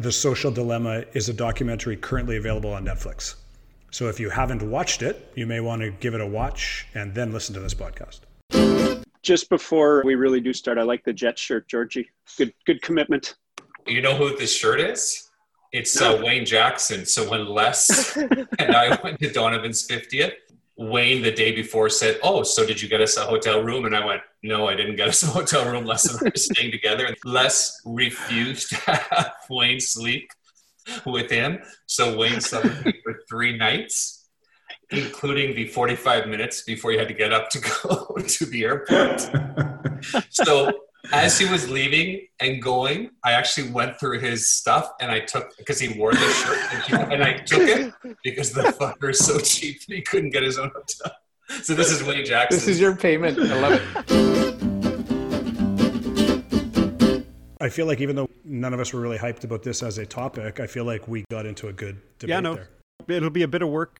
The Social Dilemma is a documentary currently available on Netflix. So if you haven't watched it, you may want to give it a watch and then listen to this podcast. Just before we really do start, I like the jet shirt, Georgie. Good, good commitment. You know who this shirt is? It's No. uh, Wayne Jackson. So when Les and I went to Donovan's 50th, Wayne the day before said, Oh, so did you get us a hotel room? And I went, No, I didn't get us a hotel room. Les and I were staying together. And Les refused to have Wayne sleep with him. So Wayne slept with me for three nights, including the 45 minutes before he had to get up to go to the airport. So as he was leaving and going, I actually went through his stuff and I took because he wore the shirt and, and I took it because the fucker is so cheap that he couldn't get his own hotel. So this is Wayne Jackson. This is your payment. I love it. I feel like even though none of us were really hyped about this as a topic, I feel like we got into a good debate Yeah, no. there. It'll be a bit of work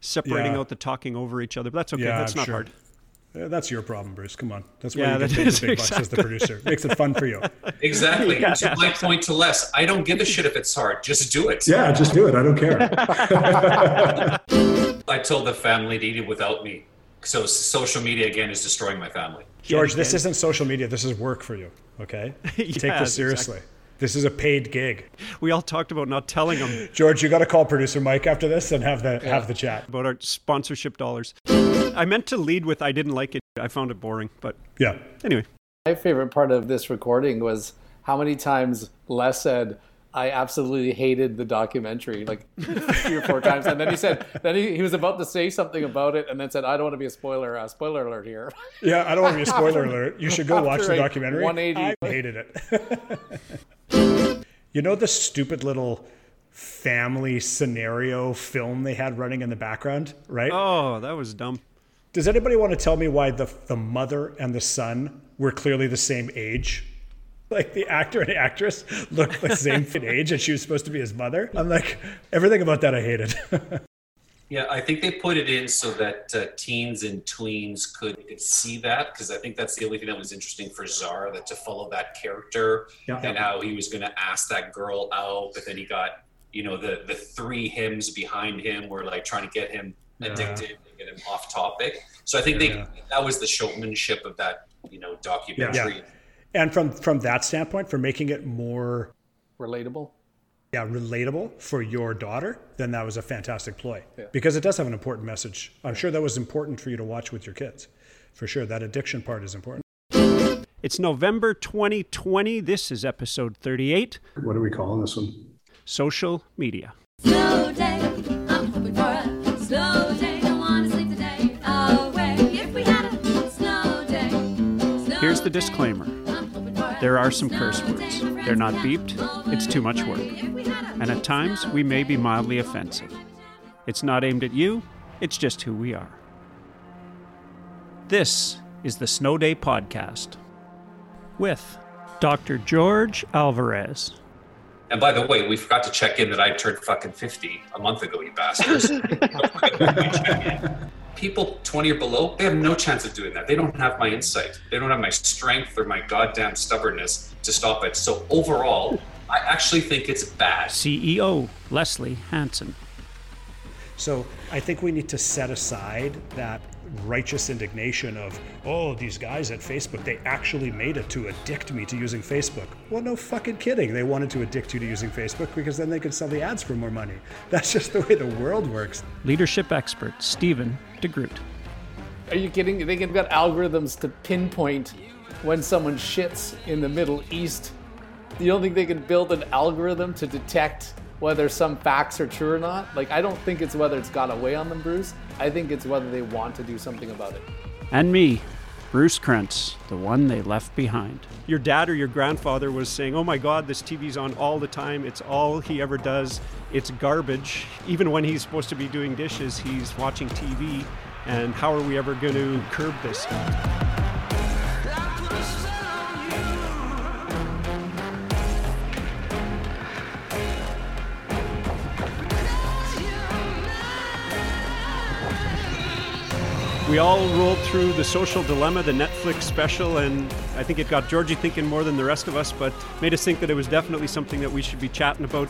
separating Yeah. out the talking over each other, but that's okay. Yeah, that's I'm not sure. hard. Uh, That's your problem, Bruce. Come on. That's why Yeah, you get that paid is the big bucks as the producer. Makes it fun for you. exactly. Yeah, to my point to Les, I don't give a shit if it's hard. Just do it. Yeah, just do it. I don't care. I told the family to eat it without me. So social media again is destroying my family. George, this isn't social media. This is work for you. Okay? Take this seriously. This is a paid gig. We all talked about not telling them George, you got to call producer Mike after this and have the have the chat. about our sponsorship dollars. I meant to lead with I didn't like it. I found it boring, but Yeah. anyway. My favorite part of this recording was how many times Les said, I absolutely hated the documentary, like three or four times. And then he said, then he, he was about to say something about it and then said, I don't want to be a spoiler, uh, spoiler alert here. Yeah, I don't want to be a spoiler alert. You should go watch the documentary. 180. I hated it. you know the stupid little family scenario film they had running in the background, right? Oh, that was dumb. Does anybody want to tell me why the the mother and the son were clearly the same age? Like the actor and actress looked the same age, and she was supposed to be his mother. I'm like, everything about that I hated. Yeah, I think they put it in so that uh, teens and tweens could, could see that because I think that's the only thing that was interesting for Zara that to follow that character Yeah. and how he was going to ask that girl out, but then he got you know the the three hymns behind him were like trying to get him addicted and get him off topic. So I think they Yeah. that was the showmanship of that you know documentary. Yeah. and from from that standpoint, for making it more Relatable. yeah, relatable for your daughter, then that was a fantastic ploy. Yeah. Because it does have an important message. I'm sure that was important for you to watch with your kids. For sure. That addiction part is important. It's November 2020. This is episode 38 what are we calling this one? Social Media. Slow day, I'm hoping for a slow Here's the disclaimer. I'm hoping for a There are some curse words. They're not beeped. It's too much work. way. If we had a And at times, we may be mildly offensive. It's not aimed at you, it's just who we are. This is the Snow Day Podcast with Dr. George Alvarez. And by the way, we forgot to check in that I turned fucking 50 a month ago, you bastards. People 20 or below, they have no chance of doing that. They don't have my insight. They don't have my strength or my goddamn stubbornness to stop it. So overall, I actually think it's bad. CEO Leslie Hansen. So I think we need to set aside that righteous indignation of, oh, these guys at Facebook, they actually made it to addict me to using Facebook. Well, no fucking kidding. They wanted to addict you to using Facebook because then they could sell the ads for more money. That's just the way the world works. Leadership expert Stephen DeGroot. Are you kidding? They have got algorithms to pinpoint when someone shits in the Middle East. You don't think they can build an algorithm to detect whether some facts are true or not? Like, I don't think it's whether it's got away on them, Bruce. I think it's whether they want to do something about it. And me, Bruce Krentz, the one they left behind. Your dad or your grandfather was saying, Oh my God, this TV's on all the time. It's all he ever does. It's garbage. Even when he's supposed to be doing dishes, he's watching TV. And how are we ever going to curb this? We all rolled through the social dilemma, the Netflix special, and I think it got Georgie thinking more than the rest of us, but made us think that it was definitely something that we should be chatting about.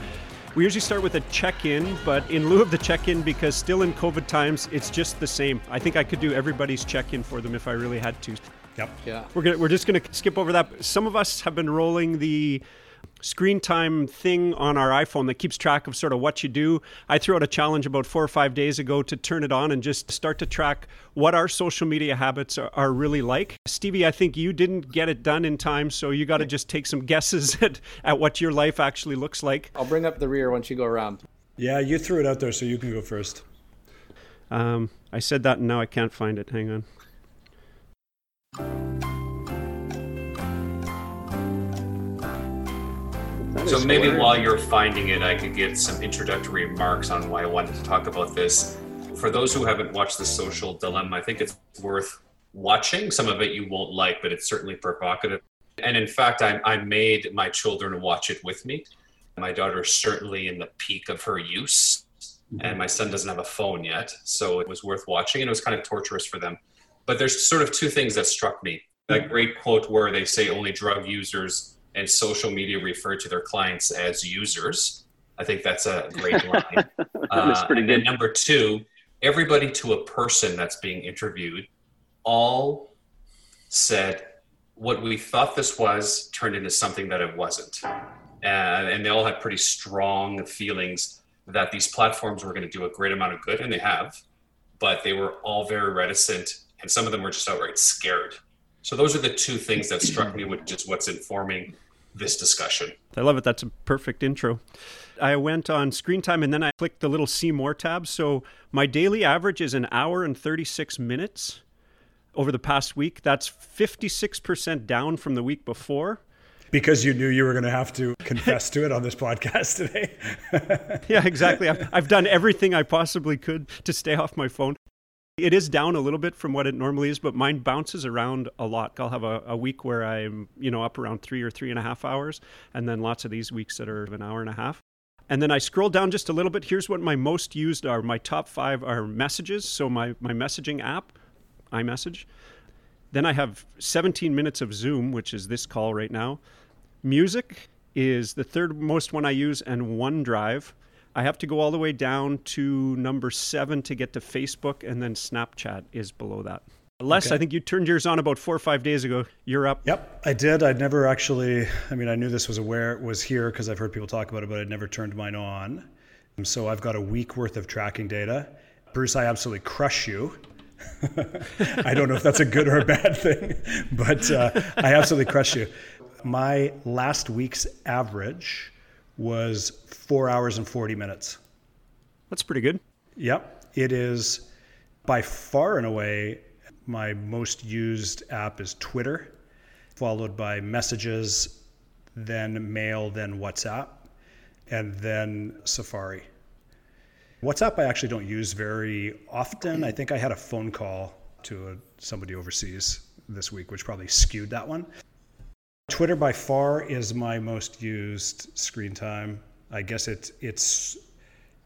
We usually start with a check in, but in lieu of the check in, because still in COVID times, it's just the same. I think I could do everybody's check in for them if I really had to. Yep. Yeah. We're, gonna, we're just going to skip over that. Some of us have been rolling the screen time thing on our iPhone that keeps track of sort of what you do. I threw out a challenge about four or five days ago to turn it on and just start to track what our social media habits are, are really like. Stevie, I think you didn't get it done in time, so you got to just take some guesses at, at what your life actually looks like. I'll bring up the rear once you go around. Yeah, you threw it out there, so you can go first. Um, I said that and now I can't find it. Hang on. So maybe while you're finding it, I could get some introductory remarks on why I wanted to talk about this. For those who haven't watched The Social Dilemma, I think it's worth watching. Some of it you won't like, but it's certainly provocative. And in fact, I, I made my children watch it with me. My daughter's certainly in the peak of her use, and my son doesn't have a phone yet. So it was worth watching, and it was kind of torturous for them. But there's sort of two things that struck me. That great quote where they say only drug users and social media refer to their clients as users. I think that's a great line. That's uh, pretty good. number two, everybody to a person that's being interviewed all said what we thought this was turned into something that it wasn't. And, and they all had pretty strong feelings that these platforms were going to do a great amount of good, and they have, but they were all very reticent, and some of them were just outright scared. So those are the two things that struck me, which is what's informing this discussion. I love it. That's a perfect intro. I went on screen time and then I clicked the little see more tab. So my daily average is an hour and 36 minutes over the past week. That's 56% down from the week before. Because you knew you were going to have to confess to it on this podcast today. Yeah, exactly. I've, I've done everything I possibly could to stay off my phone. It is down a little bit from what it normally is, but mine bounces around a lot. I'll have a, a week where I'm, you know, up around three or three and a half hours, and then lots of these weeks that are an hour and a half. And then I scroll down just a little bit. Here's what my most used are. My top five are messages. So my, my messaging app, iMessage. Then I have 17 minutes of Zoom, which is this call right now. Music is the third most one I use, and OneDrive. I have to go all the way down to number seven to get to Facebook, and then Snapchat is below that. Les, Okay. I think you turned yours on about four or five days ago. You're up. Yep, I did. I'd never actually. I mean, I knew this was aware was here because I've heard people talk about it, but I'd never turned mine on. And so I've got a week worth of tracking data. Bruce, I absolutely crush you. I don't know if that's a good or a bad thing, but uh, I absolutely crush you. My last week's average was four hours and 40 minutes. That's pretty good. Yep, it is by far and away my most used app is Twitter, followed by messages, then mail, then WhatsApp, and then Safari. WhatsApp I actually don't use very often. I think I had a phone call to somebody overseas this week, which probably skewed that one. Twitter by far is my most used screen time. I guess it's it's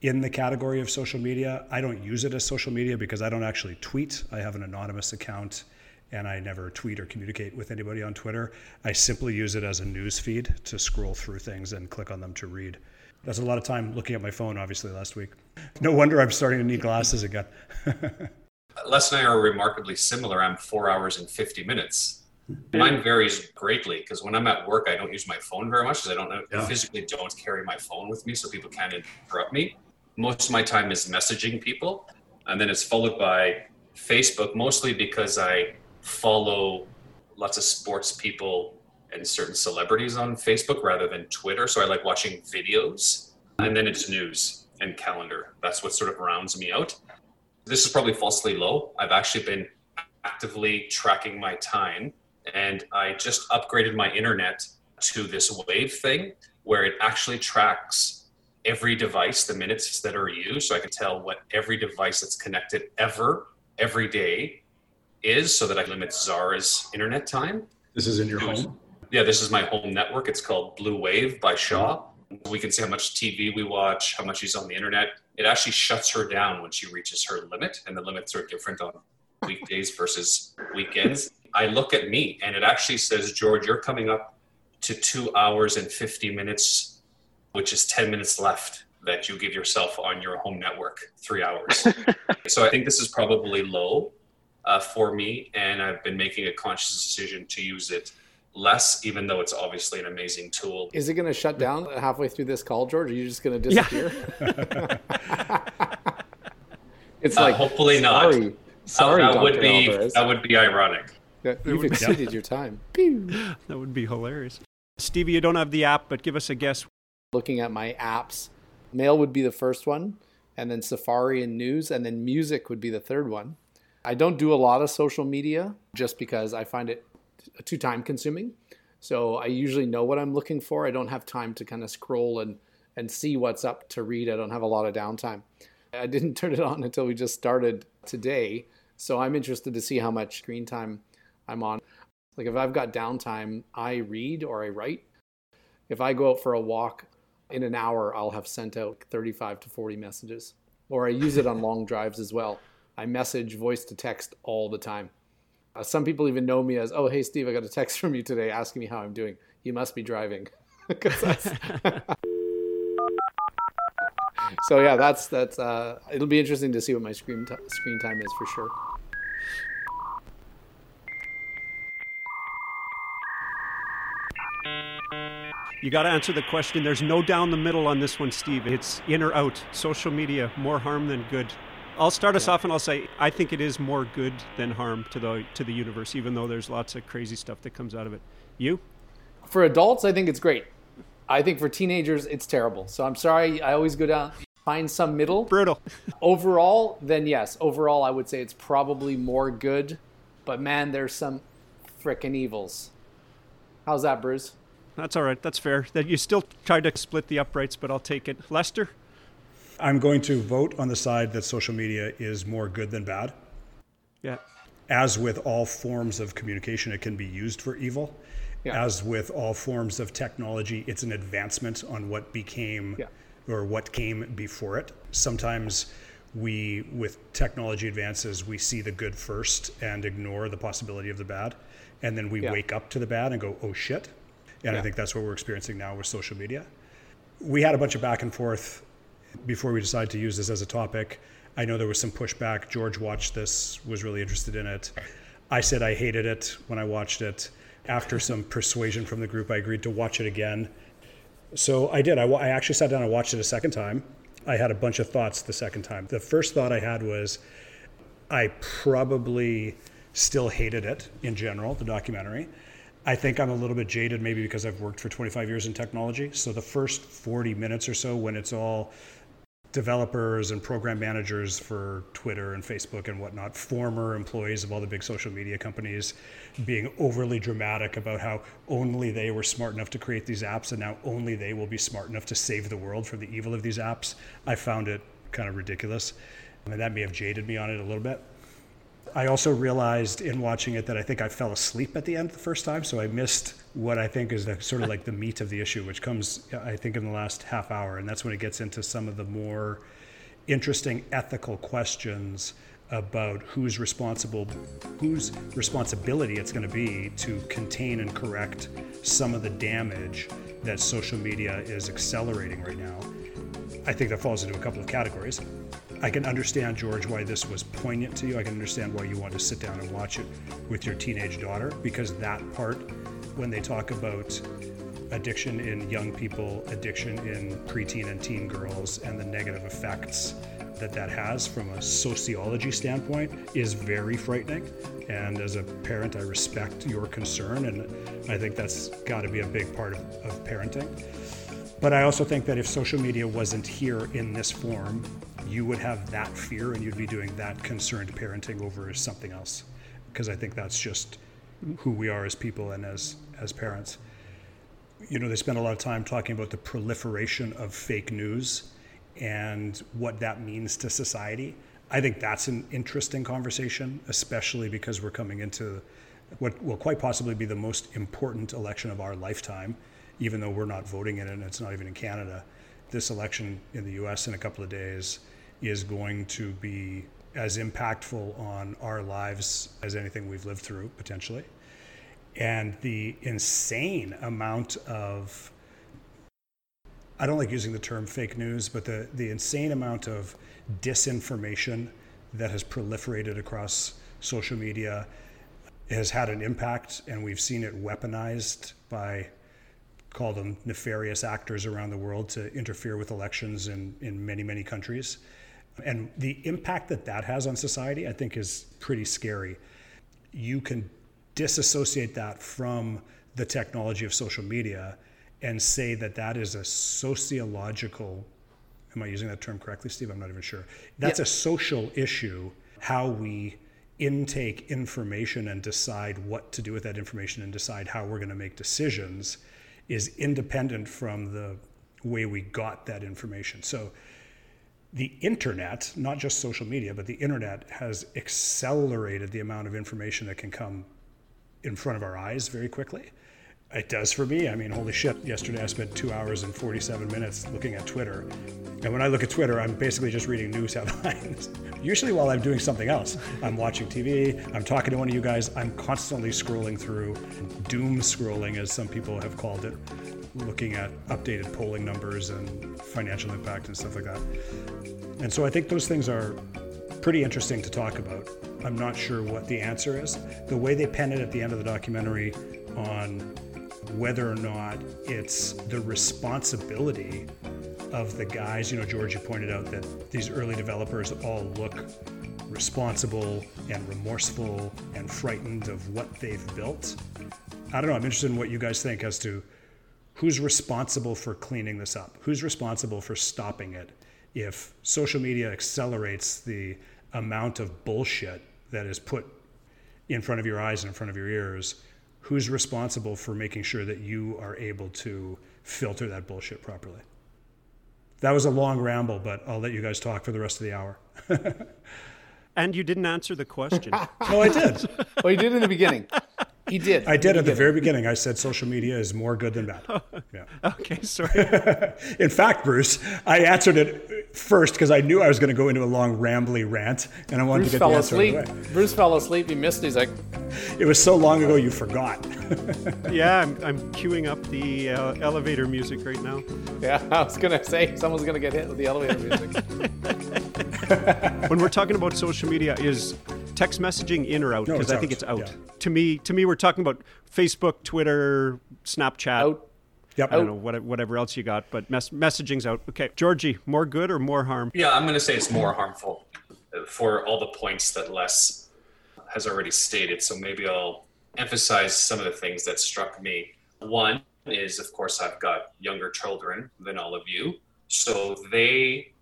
in the category of social media. I don't use it as social media because I don't actually tweet. I have an anonymous account and I never tweet or communicate with anybody on Twitter. I simply use it as a news feed to scroll through things and click on them to read. That's a lot of time looking at my phone, obviously, last week. No wonder I'm starting to need glasses again. Les and I are remarkably similar. I'm four hours and 50 minutes. Mine varies greatly because when I'm at work, I don't use my phone very much because I don't know, Yeah. physically don't carry my phone with me, so people can't interrupt me. Most of my time is messaging people, and then it's followed by Facebook, mostly because I follow lots of sports people and certain celebrities on Facebook rather than Twitter. So I like watching videos, and then it's news and calendar. That's what sort of rounds me out. This is probably falsely low. I've actually been actively tracking my time and I just upgraded my internet to this wave thing where it actually tracks every device, the minutes that are used. So I can tell what every device that's connected ever, every day is so that I limit Zara's internet time. This is in your home. Yeah, this is my home network. It's called Blue Wave by Shaw. We can see how much TV we watch, how much she's on the internet. It actually shuts her down when she reaches her limit, and the limits are different on weekdays versus weekends. I look at me and it actually says, George, you're coming up to two hours and 50 minutes, which is 10 minutes left that you give yourself on your home network, three hours. so I think this is probably low uh, for me. And I've been making a conscious decision to use it less, even though it's obviously an amazing tool. Is it going to shut down halfway through this call, George? Are you just going to disappear? it's Uh, like hopefully not. Sorry, sorry, that Dr. would be Alvarez. that would be ironic. That- You've exceeded your time. That would be hilarious. Stevie, you don't have the app, but give us a guess. Looking at my apps, mail would be the first one, and then Safari and news, and then music would be the third one. I don't do a lot of social media just because I find it too time consuming. So I usually know what I'm looking for. I don't have time to kind of scroll and, and see what's up to read. I don't have a lot of downtime. I didn't turn it on until we just started today. So I'm interested to see how much screen time I'm on. Like if I've got downtime, I read or I write. If I go out for a walk in an hour, I'll have sent out 35 to 40 messages. Or I use it on long drives as well. I message voice to text all the time. Uh, some people even know me as, oh, hey, Steve, I got a text from you today asking me how I'm doing. You must be driving. so yeah, that's that's. Uh, it'll be interesting to see what my screen t- screen time is for sure. You got to answer the question. There's no down the middle on this one, Steve. It's in or out. Social media, more harm than good. I'll start us off and I'll say I think it is more good than harm to the to the universe, even though there's lots of crazy stuff that comes out of it. You? For adults, I think it's great. I think for teenagers, it's terrible. So I'm sorry. I always go down find some middle. Brutal. Overall, then yes. Overall, I would say it's probably more good, but man, there's some frickin' evils. How's that, Bruce? That's all right. That's fair. That you still tried to split the uprights, but I'll take it. Lester? I'm going to vote on the side that social media is more good than bad. Yeah. As with all forms of communication, it can be used for evil. Yeah. As with all forms of technology, it's an advancement on what became Yeah. or what came before it. Sometimes we, with technology advances, we see the good first and ignore the possibility of the bad. And then we Yeah. wake up to the bad and go, oh shit. And I think that's what we're experiencing now with social media. We had a bunch of back and forth before we decided to use this as a topic. I know there was some pushback. George watched this, was really interested in it. I said I hated it when I watched it. After some persuasion from the group, I agreed to watch it again. So I did. I, I actually sat down and watched it a second time. I had a bunch of thoughts the second time. The first thought I had was I probably still hated it in general, the documentary. I think I'm a little bit jaded, maybe because I've worked for 25 years in technology. So the first 40 minutes or so, when it's all developers and program managers for Twitter and Facebook and whatnot, former employees of all the big social media companies, being overly dramatic about how only they were smart enough to create these apps and now only they will be smart enough to save the world from the evil of these apps. I found it kind of ridiculous. I mean, that may have jaded me on it a little bit. I also realized in watching it that I think I fell asleep at the end the first time, so I missed what I think is the, sort of like the meat of the issue, which comes, I think, in the last half hour, and that's when it gets into some of the more interesting ethical questions about who's responsible, whose responsibility it's going to be to contain and correct some of the damage that social media is accelerating right now. I think that falls into a couple of categories. I can understand, George, why this was poignant to you. I can understand why you want to sit down and watch it with your teenage daughter, because that part, when they talk about addiction in young people, addiction in preteen and teen girls, and the negative effects that that has from a sociology standpoint, is very frightening. And as a parent, I respect your concern, and I think that's got to be a big part of, of parenting. But I also think that if social media wasn't here in this form, you would have that fear and you'd be doing that concerned parenting over something else. Because I think that's just who we are as people and as, as parents. You know, they spend a lot of time talking about the proliferation of fake news and what that means to society. I think that's an interesting conversation, especially because we're coming into what will quite possibly be the most important election of our lifetime, even though we're not voting in it and it's not even in Canada. This election in the US in a couple of days is going to be as impactful on our lives as anything we've lived through, potentially. And the insane amount of, I don't like using the term fake news, but the, the insane amount of disinformation that has proliferated across social media has had an impact, and we've seen it weaponized by call them nefarious actors around the world to interfere with elections in, in many, many countries. And the impact that that has on society, I think, is pretty scary. You can disassociate that from the technology of social media and say that that is a sociological am I using that term correctly, Steve? I'm not even sure. That's a social issue, how we intake information and decide what to do with that information and decide how we're going to make decisions is independent from the way we got that information. So the internet, not just social media, but the internet has accelerated the amount of information that can come in front of our eyes very quickly. It does for me. I mean, holy shit. Yesterday I spent two hours and 47 minutes looking at Twitter. And when I look at Twitter, I'm basically just reading news headlines. Usually while I'm doing something else. I'm watching TV, I'm talking to one of you guys, I'm constantly scrolling through, doom scrolling, as some people have called it, looking at updated polling numbers and financial impact and stuff like that. And so I think those things are pretty interesting to talk about. I'm not sure what the answer is. The way they pen it at the end of the documentary on whether or not it's the responsibility of the guys, you know, Georgie pointed out that these early developers all look responsible and remorseful and frightened of what they've built. I don't know. I'm interested in what you guys think as to who's responsible for cleaning this up? Who's responsible for stopping it? If social media accelerates the amount of bullshit that is put in front of your eyes and in front of your ears, who's responsible for making sure that you are able to filter that bullshit properly? That was a long ramble, but I'll let you guys talk for the rest of the hour. And you didn't answer the question. No, I did. Well, you did in the beginning. He did. I did at the very beginning. I said social media is more good than bad. Yeah. okay, sorry. In fact, Bruce, I answered it first because I knew I was going to go into a long, rambly rant, and I wanted Bruce to get fell the answer asleep. out of the way. Bruce fell asleep. He missed. it. He's like, It was so long ago you forgot. Yeah, I'm, I'm queuing up the uh, elevator music right now. yeah. I was gonna say someone's gonna get hit with the elevator music. When we're talking about social media, is text messaging in or out? Because it's I think it's out. yeah. To me, to me, we're talking about Facebook, Twitter, Snapchat. Out. Yep. I don't know what, whatever else you got, but mess, messaging's out. Okay, Georgie, more good or more harm? Yeah, I'm going to say it's more harmful uh, for all the points that Les has already stated. So maybe I'll emphasize some of the things that struck me. One is, of course, I've got younger children than all of you. So they,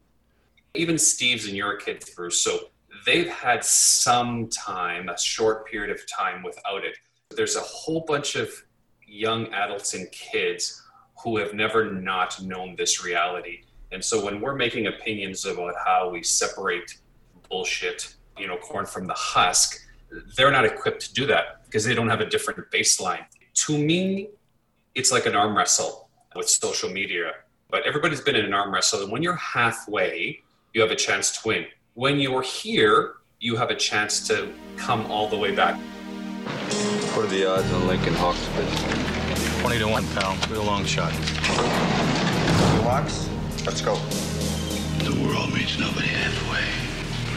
even Steve's and your kids, Bruce, so they've had some time, a short period of time without it. There's a whole bunch of young adults and kids who have never not known this reality. And so when we're making opinions about how we separate bullshit, you know, corn from the husk, they're not equipped to do that because they don't have a different baseline. To me, it's like an arm wrestle with social media. But everybody's been in an arm wrestle, and when you're halfway, you have a chance to win. When you're here, you have a chance to come all the way back. What are the odds on Lincoln Hawks pitch? 20 to 1, pal. Real long shot. Locks? Let's go. The world meets nobody halfway.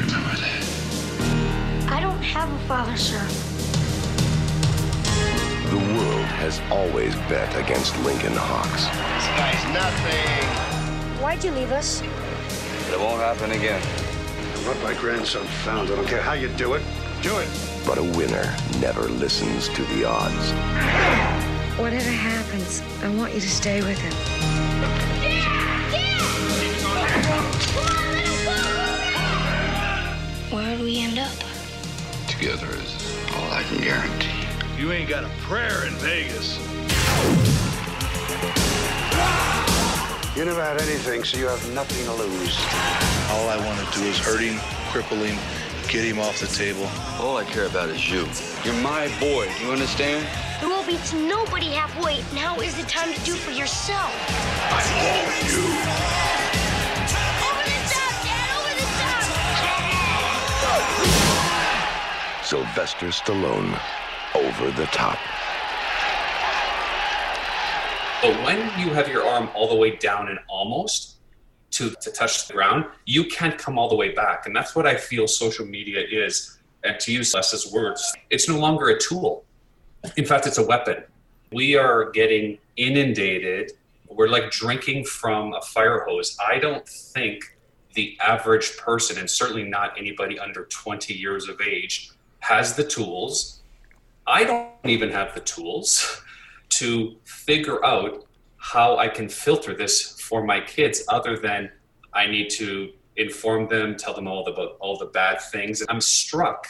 Remember that. I don't have a father, sir. The world has always bet against Lincoln Hawks. This guy's nothing. Why'd you leave us? It won't happen again. I want my grandson found. I don't care how you do it. Do it. But a winner never listens to the odds. Whatever happens, I want you to stay with him. Where do we end up? Together is all I can guarantee. You ain't got a prayer in Vegas. You never had anything, so you have nothing to lose. All I want to do is hurt him, cripple him, get him off the table. All I care about is you. You're my boy. You understand? The world beats nobody halfway. Now is the time to do for yourself. I want you. Over the top, Dad! Over the top! Sylvester Stallone, over the top. But when you have your arm all the way down and almost to, to touch the ground, you can't come all the way back. And that's what I feel social media is. And to use Les's words, it's no longer a tool. In fact, it's a weapon. We are getting inundated. We're like drinking from a fire hose. I don't think the average person, and certainly not anybody under 20 years of age, has the tools. I don't even have the tools to figure out how I can filter this for my kids other than I need to inform them, tell them all about all the bad things. I'm struck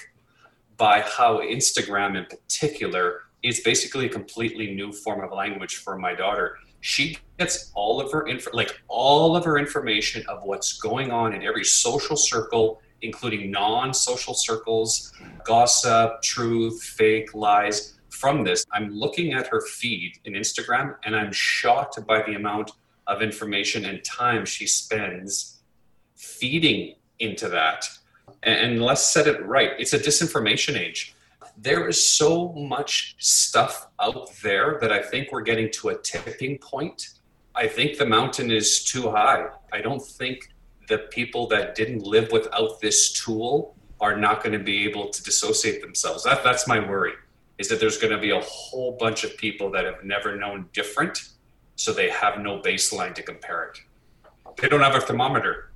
by how Instagram in particular is basically a completely new form of language for my daughter. She gets all of her info, like all of her information of what's going on in every social circle, including non-social circles, gossip, truth, fake, lies from this. I'm looking at her feed in Instagram and I'm shocked by the amount of information and time she spends feeding into that. And Les said it right. It's a disinformation age. There is so much stuff out there that I think we're getting to a tipping point. I think the mountain is too high. I don't think the people that didn't live without this tool are not going to be able to dissociate themselves. That, that's my worry is that there's going to be a whole bunch of people that have never known different, so they have no baseline to compare it. They don't have a thermometer.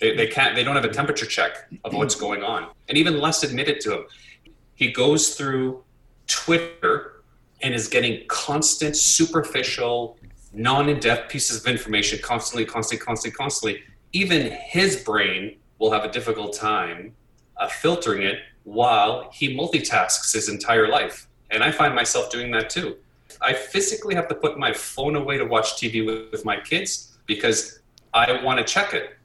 They, they can't. They don't have a temperature check of what's going on. And even Les admitted to him, he goes through Twitter and is getting constant, superficial, non-in-depth pieces of information constantly, constantly, constantly, constantly. Even his brain will have a difficult time uh, filtering it while he multitasks his entire life. And I find myself doing that too. I physically have to put my phone away to watch TV with, with my kids because I want to check it.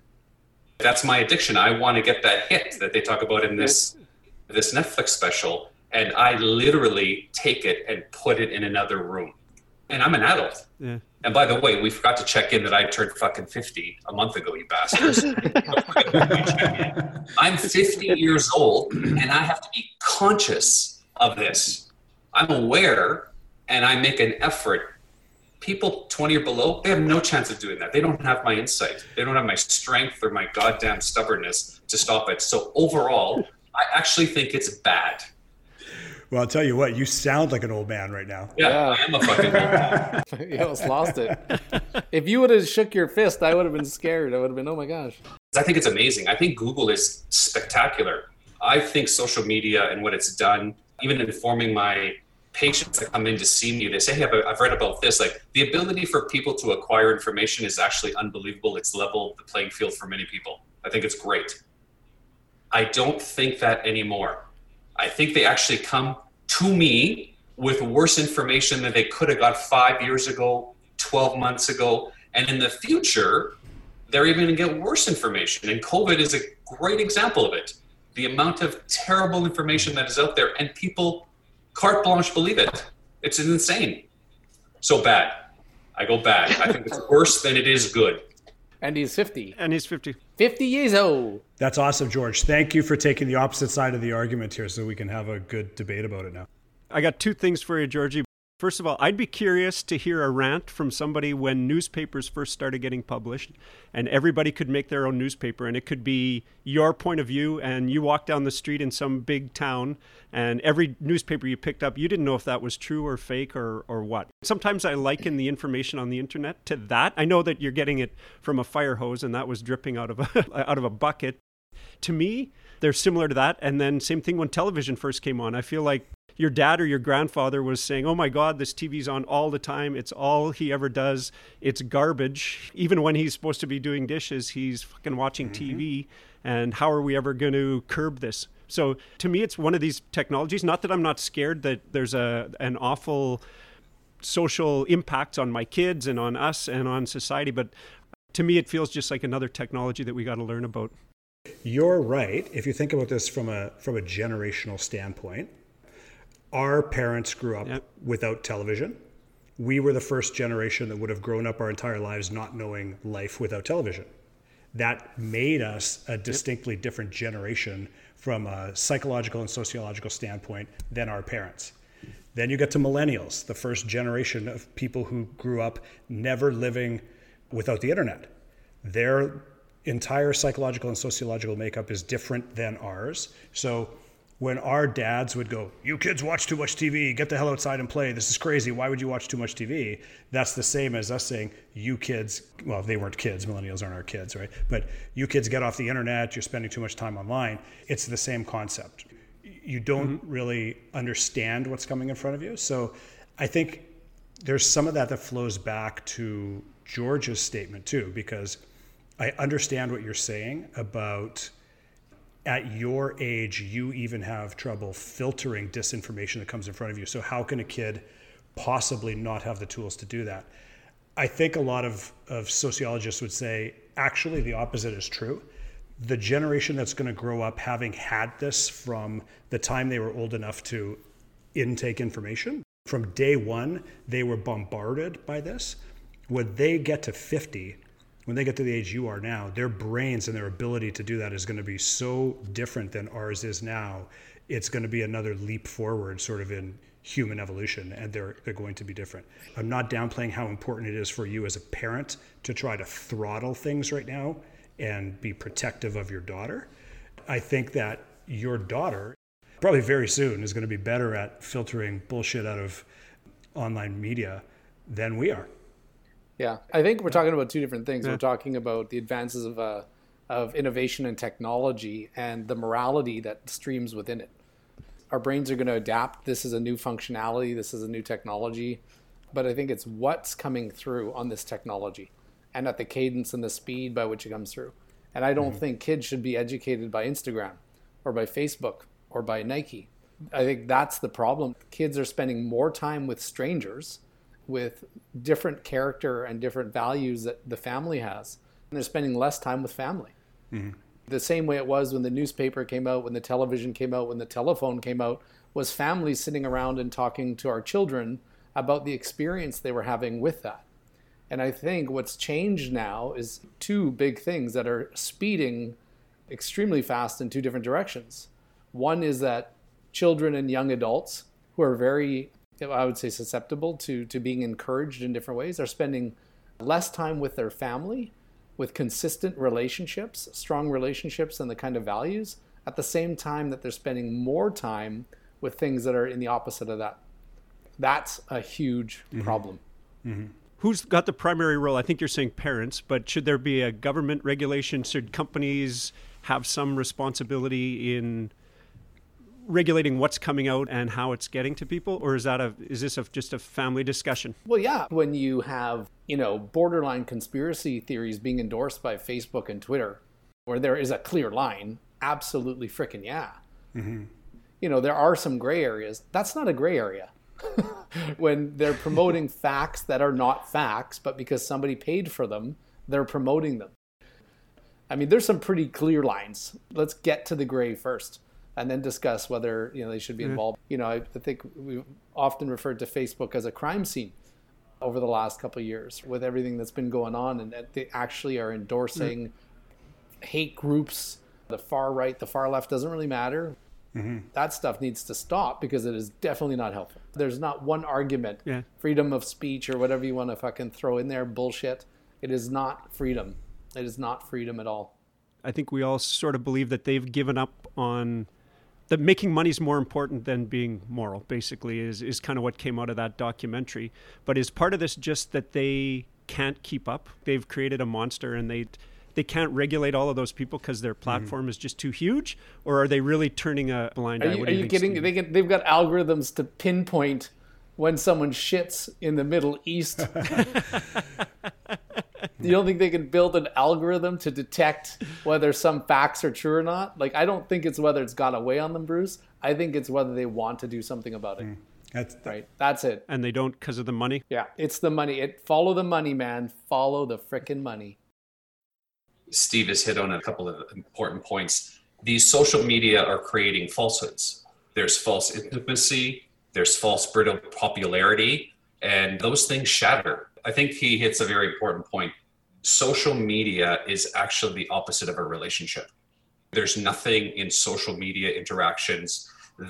That's my addiction. I want to get that hit that they talk about in this this Netflix special, and I literally take it and put it in another room. And I'm an adult. Yeah. And by the way, we forgot to check in that I turned fucking 50 a month ago, you bastards. I'm 50 years old and I have to be conscious of this. I'm aware and I make an effort. People 20 or below, they have no chance of doing that. They don't have my insight. They don't have my strength or my goddamn stubbornness to stop it. So overall, I actually think it's bad. Well, I'll tell you what, you sound like an old man right now. Yeah, I am a fucking old man. you almost lost it. if you would have shook your fist, I would have been scared. I would have been, oh my gosh. I think it's amazing. I think Google is spectacular. I think social media and what it's done, even informing my patients that come in to see me, they say, hey, I've, I've read about this. Like the ability for people to acquire information is actually unbelievable. It's leveled the playing field for many people. I think it's great. I don't think that anymore. I think they actually come to me with worse information than they could have got five years ago, 12 months ago. And in the future, they're even going to get worse information. And COVID is a great example of it. The amount of terrible information that is out there, and people carte blanche believe it. It's insane. So bad. I go bad. I think it's worse than it is good. And he's 50. And he's 50. 50 years old. That's awesome, George. Thank you for taking the opposite side of the argument here so we can have a good debate about it now. I got two things for you, Georgie. First of all, I'd be curious to hear a rant from somebody when newspapers first started getting published and everybody could make their own newspaper and it could be your point of view and you walk down the street in some big town and every newspaper you picked up you didn't know if that was true or fake or, or what. Sometimes I liken the information on the internet to that. I know that you're getting it from a fire hose and that was dripping out of a out of a bucket. To me, they're similar to that and then same thing when television first came on. I feel like your dad or your grandfather was saying, "Oh my God, this TV's on all the time. It's all he ever does. It's garbage." Even when he's supposed to be doing dishes, he's fucking watching Mm-hmm. TV. And how are we ever going to curb this? So to me, it's one of these technologies. Not that I'm not scared that there's a an awful social impact on my kids and on us and on society, but to me, it feels just like another technology that we got to learn about. You're right. If you think about this from a from a generational standpoint, our parents grew up Yep. without television. We were the first generation that would have grown up our entire lives not knowing life without television. that made us a distinctly different generation from a psychological and sociological standpoint than our parents. Then you get to millennials, the first generation of people who grew up never living without the internet. Their entire psychological and sociological makeup is different than ours. So when our dads would go, You kids watch too much TV, get the hell outside and play. This is crazy. Why would you watch too much TV? That's the same as us saying, You kids, well, they weren't kids, millennials aren't our kids, right? But you kids get off the internet, you're spending too much time online. It's the same concept. You don't mm-hmm. really understand what's coming in front of you. So I think there's some of that that flows back to George's statement too, because I understand what you're saying about at your age, you even have trouble filtering disinformation that comes in front of you. So, how can a kid possibly not have the tools to do that? I think a lot of, of sociologists would say actually the opposite is true. The generation that's going to grow up having had this from the time they were old enough to intake information, from day one, they were bombarded by this. When they get to 50, when they get to the age you are now, their brains and their ability to do that is going to be so different than ours is now. It's going to be another leap forward, sort of in human evolution, and they're they're going to be different. I'm not downplaying how important it is for you as a parent to try to throttle things right now and be protective of your daughter. I think that your daughter probably very soon is going to be better at filtering bullshit out of online media than we are. Yeah, I think we're talking about two different things. We're talking about the advances of uh, of innovation and technology and the morality that streams within it. Our brains are going to adapt. This is a new functionality. This is a new technology, but I think it's what's coming through on this technology, and at the cadence and the speed by which it comes through. And I don't think kids should be educated by Instagram, or by Facebook, or by Nike. I think that's the problem. Kids are spending more time with strangers with different character and different values that the family has. And they're spending less time with family. Mm-hmm. The same way it was when the newspaper came out, when the television came out, when the telephone came out, was families sitting around and talking to our children about the experience they were having with that. And I think what's changed now is two big things that are speeding extremely fast in two different directions. One is that children and young adults who are very I would say susceptible to to being encouraged in different ways are spending less time with their family with consistent relationships, strong relationships and the kind of values at the same time that they're spending more time with things that are in the opposite of that. That's a huge mm-hmm. problem. Mm-hmm. Who's got the primary role? I think you're saying parents, but should there be a government regulation? Should companies have some responsibility in regulating what's coming out and how it's getting to people, or is that a is this a, just a family discussion? Well, yeah, when you have, you know, borderline conspiracy theories being endorsed by Facebook and Twitter, where there is a clear line, absolutely freaking yeah. Mm-hmm. You know, there are some gray areas. That's not a gray area. when they're promoting facts that are not facts, but because somebody paid for them, they're promoting them. I mean, there's some pretty clear lines. Let's get to the gray first and then discuss whether, you know, they should be involved. You know, I, I think we've often referred to Facebook as a crime scene over the last couple of years with everything that's been going on and that they actually are endorsing hate groups, the far right, the far left doesn't really matter. Mm-hmm. That stuff needs to stop because it is definitely not helpful. There's not one argument, Yeah. freedom of speech or whatever you want to fucking throw in there, bullshit. It is not freedom. It is not freedom at all. I think we all sort of believe that they've given up on that making money is more important than being moral, basically, is, is kind of what came out of that documentary. But is part of this just that they can't keep up? They've created a monster and they they can't regulate all of those people because their mm-hmm. platform is just too huge? Or are they really turning a blind Are eye? you, What are do you think, kidding? Steve? They get, they've got algorithms to pinpoint when someone shits in the Middle East. you don't think they can build an algorithm to detect whether some facts are true or not? Like, I don't think it's whether it's got away on them, Bruce. I think it's whether they want to do something about it. Mm. That's Right? That's it. and they don't because of the money? Yeah, it's the money. It follow the money, man. Follow the frickin' money. Steve has hit on a couple of important points. These social media are creating falsehoods. There's false intimacy, there's false brittle popularity, and those things shatter. I think he hits a very important point. social media is actually the opposite of a relationship. There's nothing in social media interactions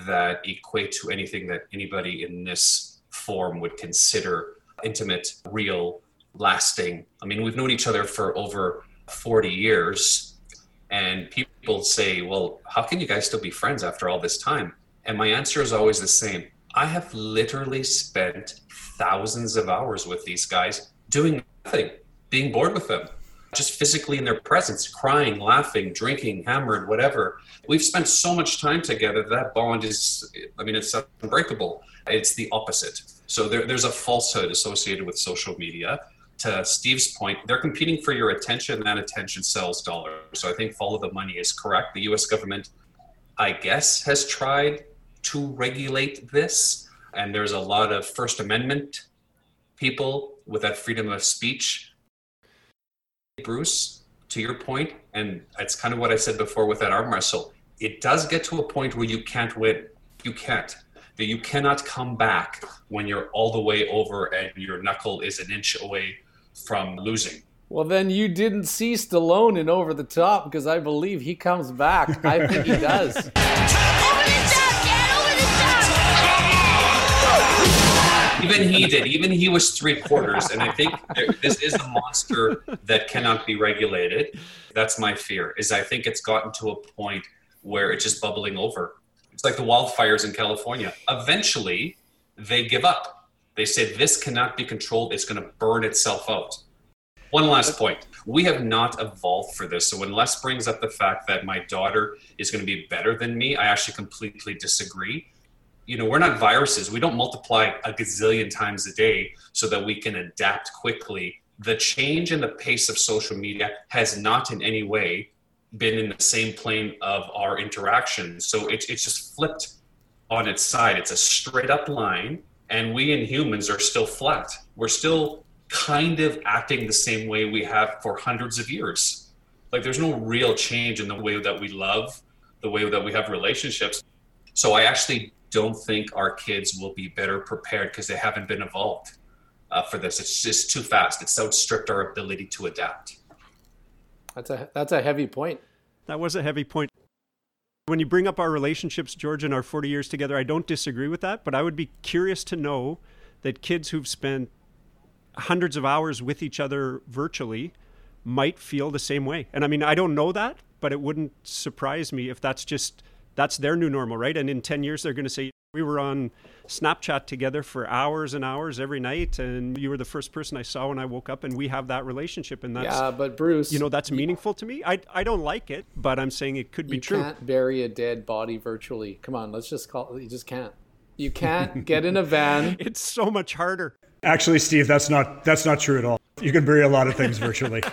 that equate to anything that anybody in this form would consider intimate, real, lasting. I mean, we've known each other for over 40 years, and people say, Well, how can you guys still be friends after all this time? And my answer is always the same I have literally spent thousands of hours with these guys doing nothing, being bored with them, just physically in their presence, crying, laughing, drinking, hammered, whatever. We've spent so much time together that bond is, I mean, it's unbreakable. It's the opposite. So there, there's a falsehood associated with social media. To Steve's point, they're competing for your attention, and that attention sells dollars. So I think follow the money is correct. The US government, I guess, has tried to regulate this. And there's a lot of First Amendment people with that freedom of speech. Bruce, to your point, and it's kind of what I said before with that arm wrestle, it does get to a point where you can't win. You can't. That you cannot come back when you're all the way over and your knuckle is an inch away from losing. Well, then you didn't see Stallone in Over the Top because I believe he comes back. I think he does. Even he did. Even he was three quarters. And I think this is a monster that cannot be regulated. That's my fear. Is I think it's gotten to a point where it's just bubbling over. It's like the wildfires in California. Eventually, they give up. They say this cannot be controlled. It's going to burn itself out. One last point. We have not evolved for this. So when Les brings up the fact that my daughter is going to be better than me, I actually completely disagree you know, we're not viruses. We don't multiply a gazillion times a day so that we can adapt quickly. The change in the pace of social media has not in any way been in the same plane of our interactions. So it's it's just flipped on its side. It's a straight up line, and we in humans are still flat. We're still kind of acting the same way we have for hundreds of years. Like there's no real change in the way that we love, the way that we have relationships. So I actually don't think our kids will be better prepared because they haven't been evolved uh, for this. It's just too fast. It's outstripped our ability to adapt. That's a that's a heavy point. That was a heavy point. When you bring up our relationships, George, and our 40 years together, I don't disagree with that, but I would be curious to know that kids who've spent hundreds of hours with each other virtually might feel the same way. And I mean, I don't know that, but it wouldn't surprise me if that's just that's their new normal, right? And in 10 years, they're going to say, we were on Snapchat together for hours and hours every night, and you were the first person I saw when I woke up, and we have that relationship, and that's yeah. But Bruce, you know, that's meaningful to me. I I don't like it, but I'm saying it could be you true. You can't bury a dead body virtually. Come on, let's just call. You just can't. You can't get in a van. it's so much harder. Actually, Steve, that's not that's not true at all. You can bury a lot of things virtually.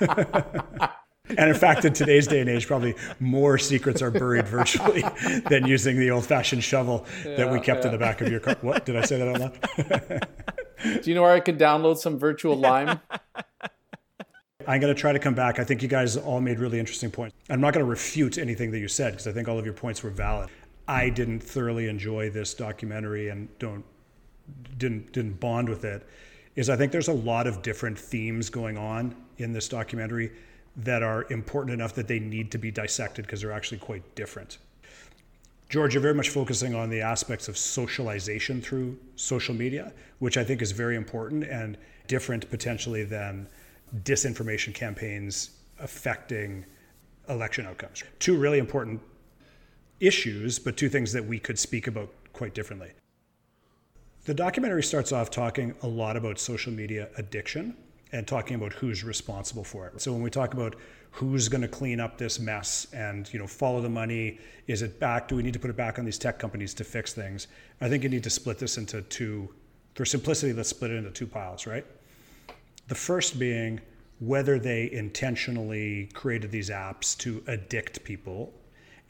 And in fact, in today's day and age, probably more secrets are buried virtually than using the old fashioned shovel yeah, that we kept yeah. in the back of your car. What? Did I say that out loud? Do you know where I could download some virtual lime? I'm going to try to come back. I think you guys all made really interesting points. I'm not going to refute anything that you said because I think all of your points were valid. I didn't thoroughly enjoy this documentary and don't didn't didn't bond with it. Is I think there's a lot of different themes going on in this documentary that are important enough that they need to be dissected because they're actually quite different. George, you're very much focusing on the aspects of socialization through social media, which I think is very important and different potentially than disinformation campaigns affecting election outcomes. Two really important issues, but two things that we could speak about quite differently. The documentary starts off talking a lot about social media addiction and talking about who's responsible for it. So when we talk about who's going to clean up this mess and you know follow the money, is it back? Do we need to put it back on these tech companies to fix things? I think you need to split this into two. For simplicity, let's split it into two piles, right? The first being whether they intentionally created these apps to addict people,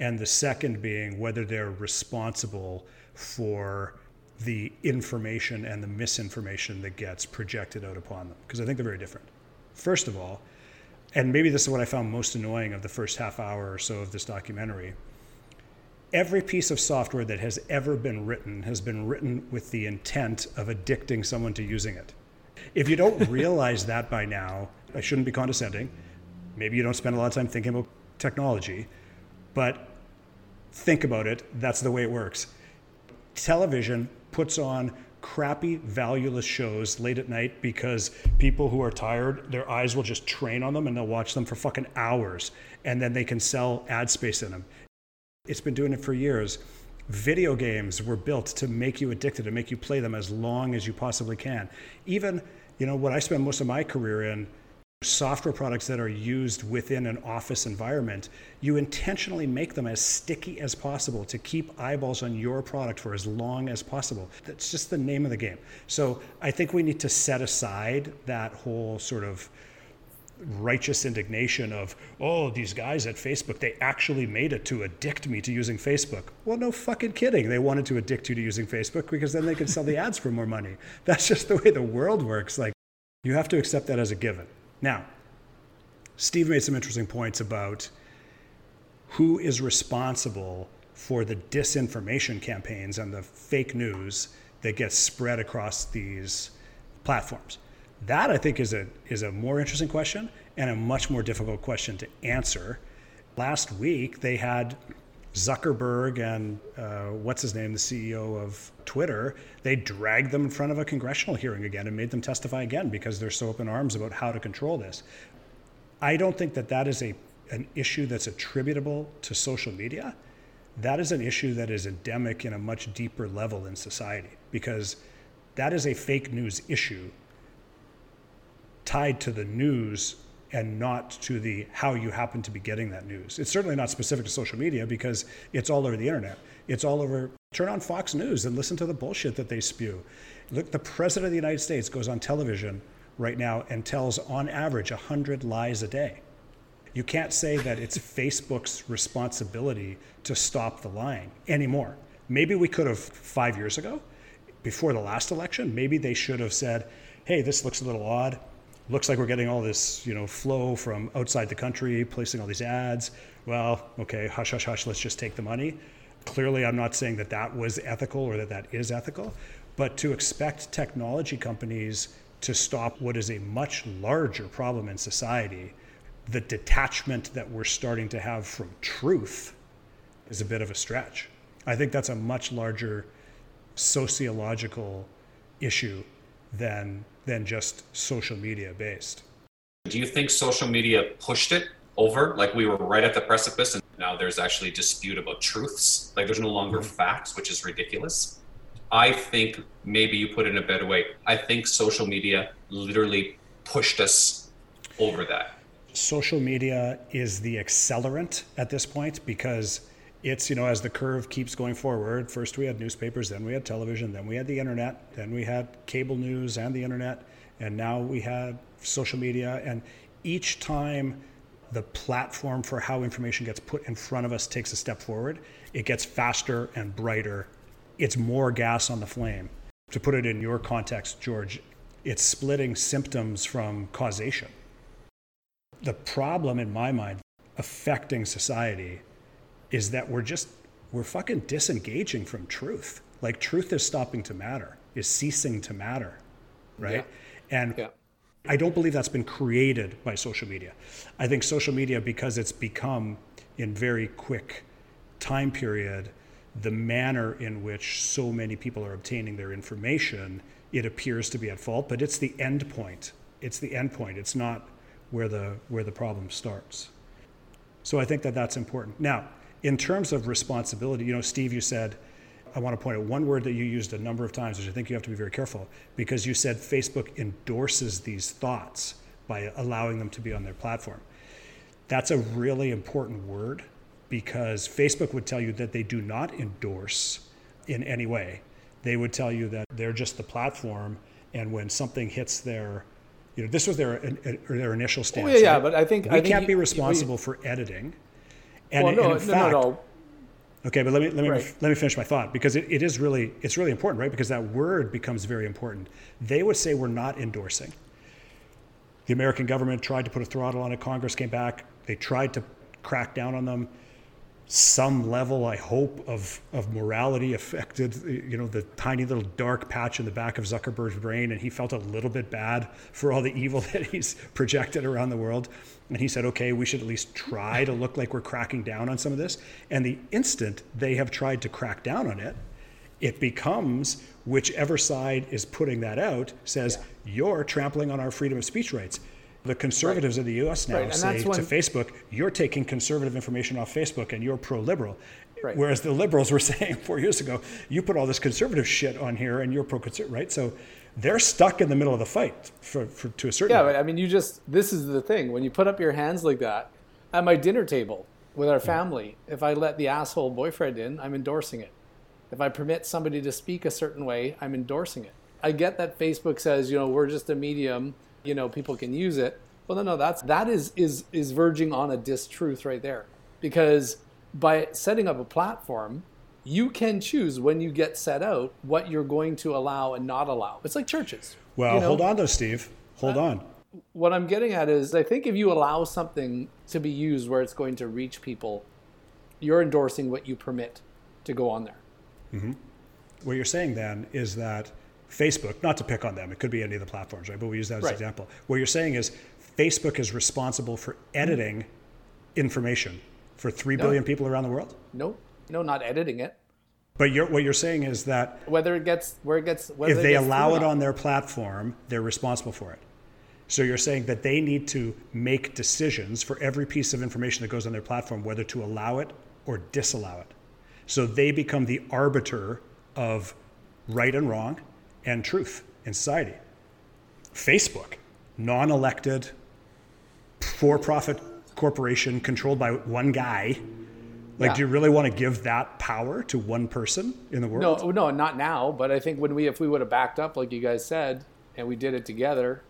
and the second being whether they're responsible for the information and the misinformation that gets projected out upon them because I think they're very different. First of all, and maybe this is what I found most annoying of the first half hour or so of this documentary. Every piece of software that has ever been written has been written with the intent of addicting someone to using it. If you don't realize that by now, I shouldn't be condescending. Maybe you don't spend a lot of time thinking about technology, but think about it. That's the way it works. Television puts on crappy, valueless shows late at night because people who are tired, their eyes will just train on them and they'll watch them for fucking hours and then they can sell ad space in them. It's been doing it for years. Video games were built to make you addicted, and make you play them as long as you possibly can. Even, you know, what I spent most of my career in, software products that are used within an office environment, you intentionally make them as sticky as possible to keep eyeballs on your product for as long as possible. That's just the name of the game. So I think we need to set aside that whole sort of righteous indignation of, oh, these guys at Facebook, they actually made it to addict me to using Facebook. Well, no fucking kidding. They wanted to addict you to using Facebook because then they could sell the ads for more money. That's just the way the world works. Like, you have to accept that as a given. Now, Steve made some interesting points about who is responsible for the disinformation campaigns and the fake news that gets spread across these platforms. That I think is a is a more interesting question and a much more difficult question to answer. Last week they had Zuckerberg and uh, what's his name, the CEO of Twitter, they dragged them in front of a congressional hearing again and made them testify again because they're so up in arms about how to control this. I don't think that that is a an issue that's attributable to social media. That is an issue that is endemic in a much deeper level in society because that is a fake news issue tied to the news and not to the how you happen to be getting that news. It's certainly not specific to social media because it's all over the internet. It's all over turn on Fox News and listen to the bullshit that they spew. Look, the president of the United States goes on television right now and tells on average 100 lies a day. You can't say that it's Facebook's responsibility to stop the lying anymore. Maybe we could have 5 years ago before the last election, maybe they should have said, "Hey, this looks a little odd looks like we're getting all this, you know, flow from outside the country, placing all these ads. Well, okay, hush, hush, hush, let's just take the money. Clearly, I'm not saying that that was ethical or that that is ethical, but to expect technology companies to stop what is a much larger problem in society, the detachment that we're starting to have from truth is a bit of a stretch. I think that's a much larger sociological issue than than just social media based. Do you think social media pushed it over? Like we were right at the precipice and now there's actually dispute about truths. Like there's no longer mm-hmm. facts, which is ridiculous. I think maybe you put it in a better way. I think social media literally pushed us over that. Social media is the accelerant at this point because it's you know as the curve keeps going forward first we had newspapers then we had television then we had the internet then we had cable news and the internet and now we have social media. And each time the platform for how information gets put in front of us takes a step forward it gets faster and brighter. It's more gas on the flame. To put it in your context george it's splitting symptoms from causation. The problem in my mind affecting society is that we're just we're fucking disengaging from truth. Like truth is stopping to matter, is ceasing to matter, right? Yeah. And yeah. I don't believe that's been created by social media. I think social media, because it's become in very quick time period, the manner in which so many people are obtaining their information, it appears to be at fault. But it's the end point. It's the end point. It's not where the where the problem starts. So I think that that's important. Now, in terms of responsibility, you know, Steve, you said, I want to point out one word that you used a number of times, which I think you have to be very careful, because you said Facebook endorses these thoughts by allowing them to be on their platform. That's a really important word because Facebook would tell you that they do not endorse in any way. They would tell you that they're just the platform, and when something hits their you know, this was their their initial stance. Oh, yeah, yeah, but I think we I think can't you, be responsible for editing. And, well, no, and in no, fact, no, no. Okay, but let me let me Right. let me finish my thought because it, it is really it's really important, right? Because that word becomes very important. They would say we're not endorsing. The American government tried to put a throttle on it. Congress came back. They tried to crack down on them. Some level, I hope, of, of morality affected, you know, the tiny little dark patch in the back of Zuckerberg's brain. And he felt a little bit bad for all the evil that he's projected around the world. And he said, okay, we should at least try to look like we're cracking down on some of this. And the instant they have tried to crack down on it, it becomes whichever side is putting that out says, you're trampling on our freedom of speech rights. The conservatives in the US now Right, say that's to Facebook, you're taking conservative information off Facebook and you're pro liberal. Right. Whereas the liberals were saying four years ago, you put all this conservative shit on here and you're pro conservative, right? So they're stuck in the middle of the fight for, for to a certain Yeah, but I mean, you just this is the thing when you put up your hands like that at my dinner table with our family. If I let the asshole boyfriend in, I'm endorsing it. If I permit somebody to speak a certain way, I'm endorsing it. I get that Facebook says, you know, we're just a medium, you know, people can use it. Well, no, no, that's that is is is verging on a distruth right there, because by setting up a platform, you can choose when you get set out what you're going to allow and not allow. It's like churches. well, you know? hold on though, Steve. Hold uh, on. what I'm getting at is I think if you allow something to be used where it's going to reach people, you're endorsing what you permit to go on there. Mm-hmm. What you're saying then is that Facebook, not to pick on them, it could be any of the platforms, right? But we use that as Right. an example. What you're saying is Facebook is responsible for editing information for three No. billion people around the world. No, no, not editing it. But you're, what you're saying is that Whether it gets where it gets, whether if they gets allow it on their platform, they're responsible for it. So you're saying that they need to make decisions for every piece of information that goes on their platform, whether to allow it or disallow it. So they become the arbiter of right and wrong and truth in society. Facebook, non elected, for profit corporation controlled by one guy. Like, Yeah. do you really want to give that power to one person in the world? No, no, not now. But I think when we, if we would have backed up, like you guys said, and we did it together,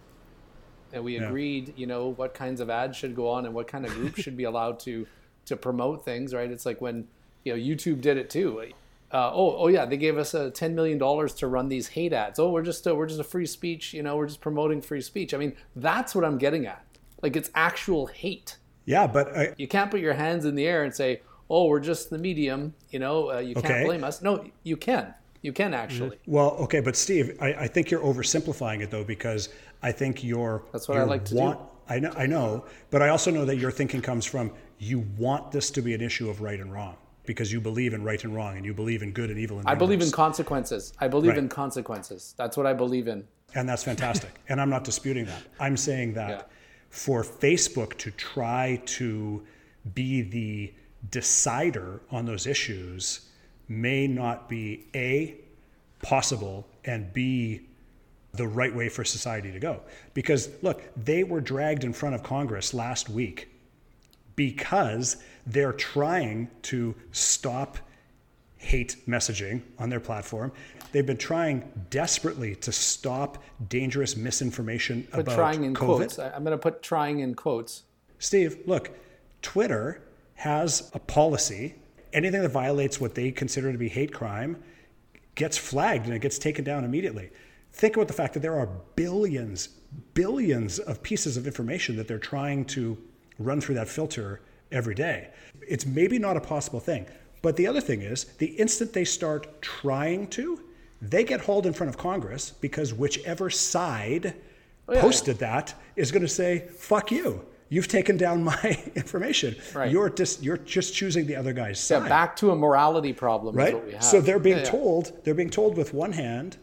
and we Yeah. agreed, you know, what kinds of ads should go on and what kind of groups should be allowed to to promote things, right? It's like when you know YouTube did it too. Uh, oh, oh yeah, they gave us a ten million dollars to run these hate ads. Oh, we're just a, we're just a free speech, you know, we're just promoting free speech. I mean, that's what I'm getting at. Like it's actual hate. Yeah, but I, You can't put your hands in the air and say, "Oh, we're just the medium." You know, uh, you can't Okay. blame us. No, you can. You can actually. Well, okay, but Steve, I, I think you're oversimplifying it though, because I think you're. That's what I like to do. I know, I know, but I also know that your thinking comes from you want this to be an issue of right and wrong because you believe in right and wrong and you believe in good and evil. And I believe in consequences. I believe Right. in consequences. That's what I believe in. and that's fantastic. and I'm not disputing that. I'm saying that Yeah. for Facebook to try to be the decider on those issues may not be a possible and b the right way for society to go because look they were dragged in front of congress last week because they're trying to stop hate messaging on their platform. They've been trying desperately to stop dangerous misinformation Put about trying in COVID. quotes. I'm going to put trying in quotes. Steve, look, Twitter has a policy. Anything that violates what they consider to be hate crime gets flagged and it gets taken down immediately. Think about the fact that there are billions, billions of pieces of information that they're trying to run through that filter every day. It's maybe not a possible thing. But the other thing is, the instant they start trying to, they get hauled in front of Congress because whichever side Oh, yeah, posted that is going to say, fuck you. You've taken down my information. Right. You're just you're just choosing the other guy's Yeah, side. back to a morality problem is right? what we have. So they're being Yeah, yeah. told they're being told with one hand,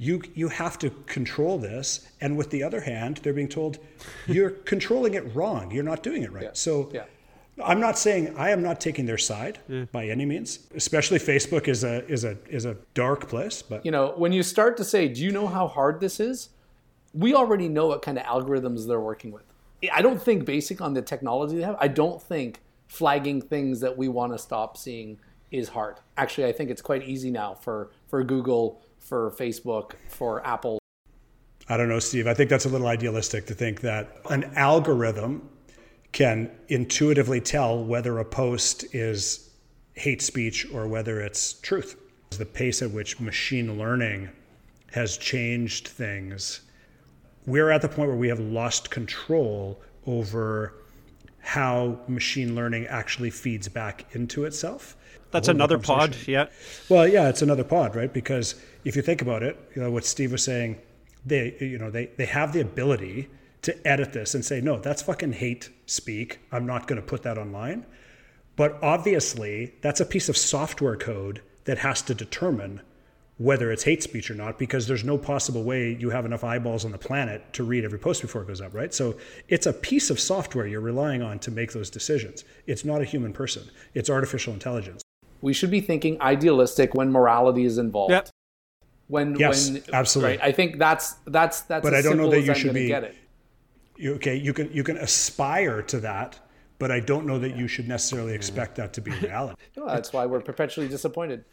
you you have to control this, and with the other hand, they're being told you're controlling it wrong. You're not doing it right. So Yeah. I'm not saying I am not taking their side by any means. Especially Facebook is a is a is a dark place, but You know, when you start to say, "Do you know how hard this is?" We already know what kind of algorithms they're working with. I don't think, basing on the technology they have, I don't think flagging things that we want to stop seeing is hard. Actually, I think it's quite easy now for for Google, for Facebook, for Apple. I don't know, Steve. I think that's a little idealistic to think that an algorithm can intuitively tell whether a post is hate speech or whether it's truth. The pace at which machine learning has changed things, we're at the point where we have lost control over how machine learning actually feeds back into itself. That's another pod. Yeah. Well, yeah, it's another pod, right? Because if you think about it, you know what Steve was saying, they you know they they have the ability to edit this and say, no, that's fucking hate speak. I'm not going to put that online. But obviously, that's a piece of software code that has to determine whether it's hate speech or not, because there's no possible way you have enough eyeballs on the planet to read every post before it goes up, right? So it's a piece of software you're relying on to make those decisions. It's not a human person, it's artificial intelligence. We should be thinking idealistic when morality is involved. Yep. When Yes, when absolutely. Right. I think that's that's that's. But as I don't know that you I'm should be- get it. You, okay, you can you can aspire to that, but I don't know that you should necessarily expect that to be reality. Well, that's why we're perpetually disappointed.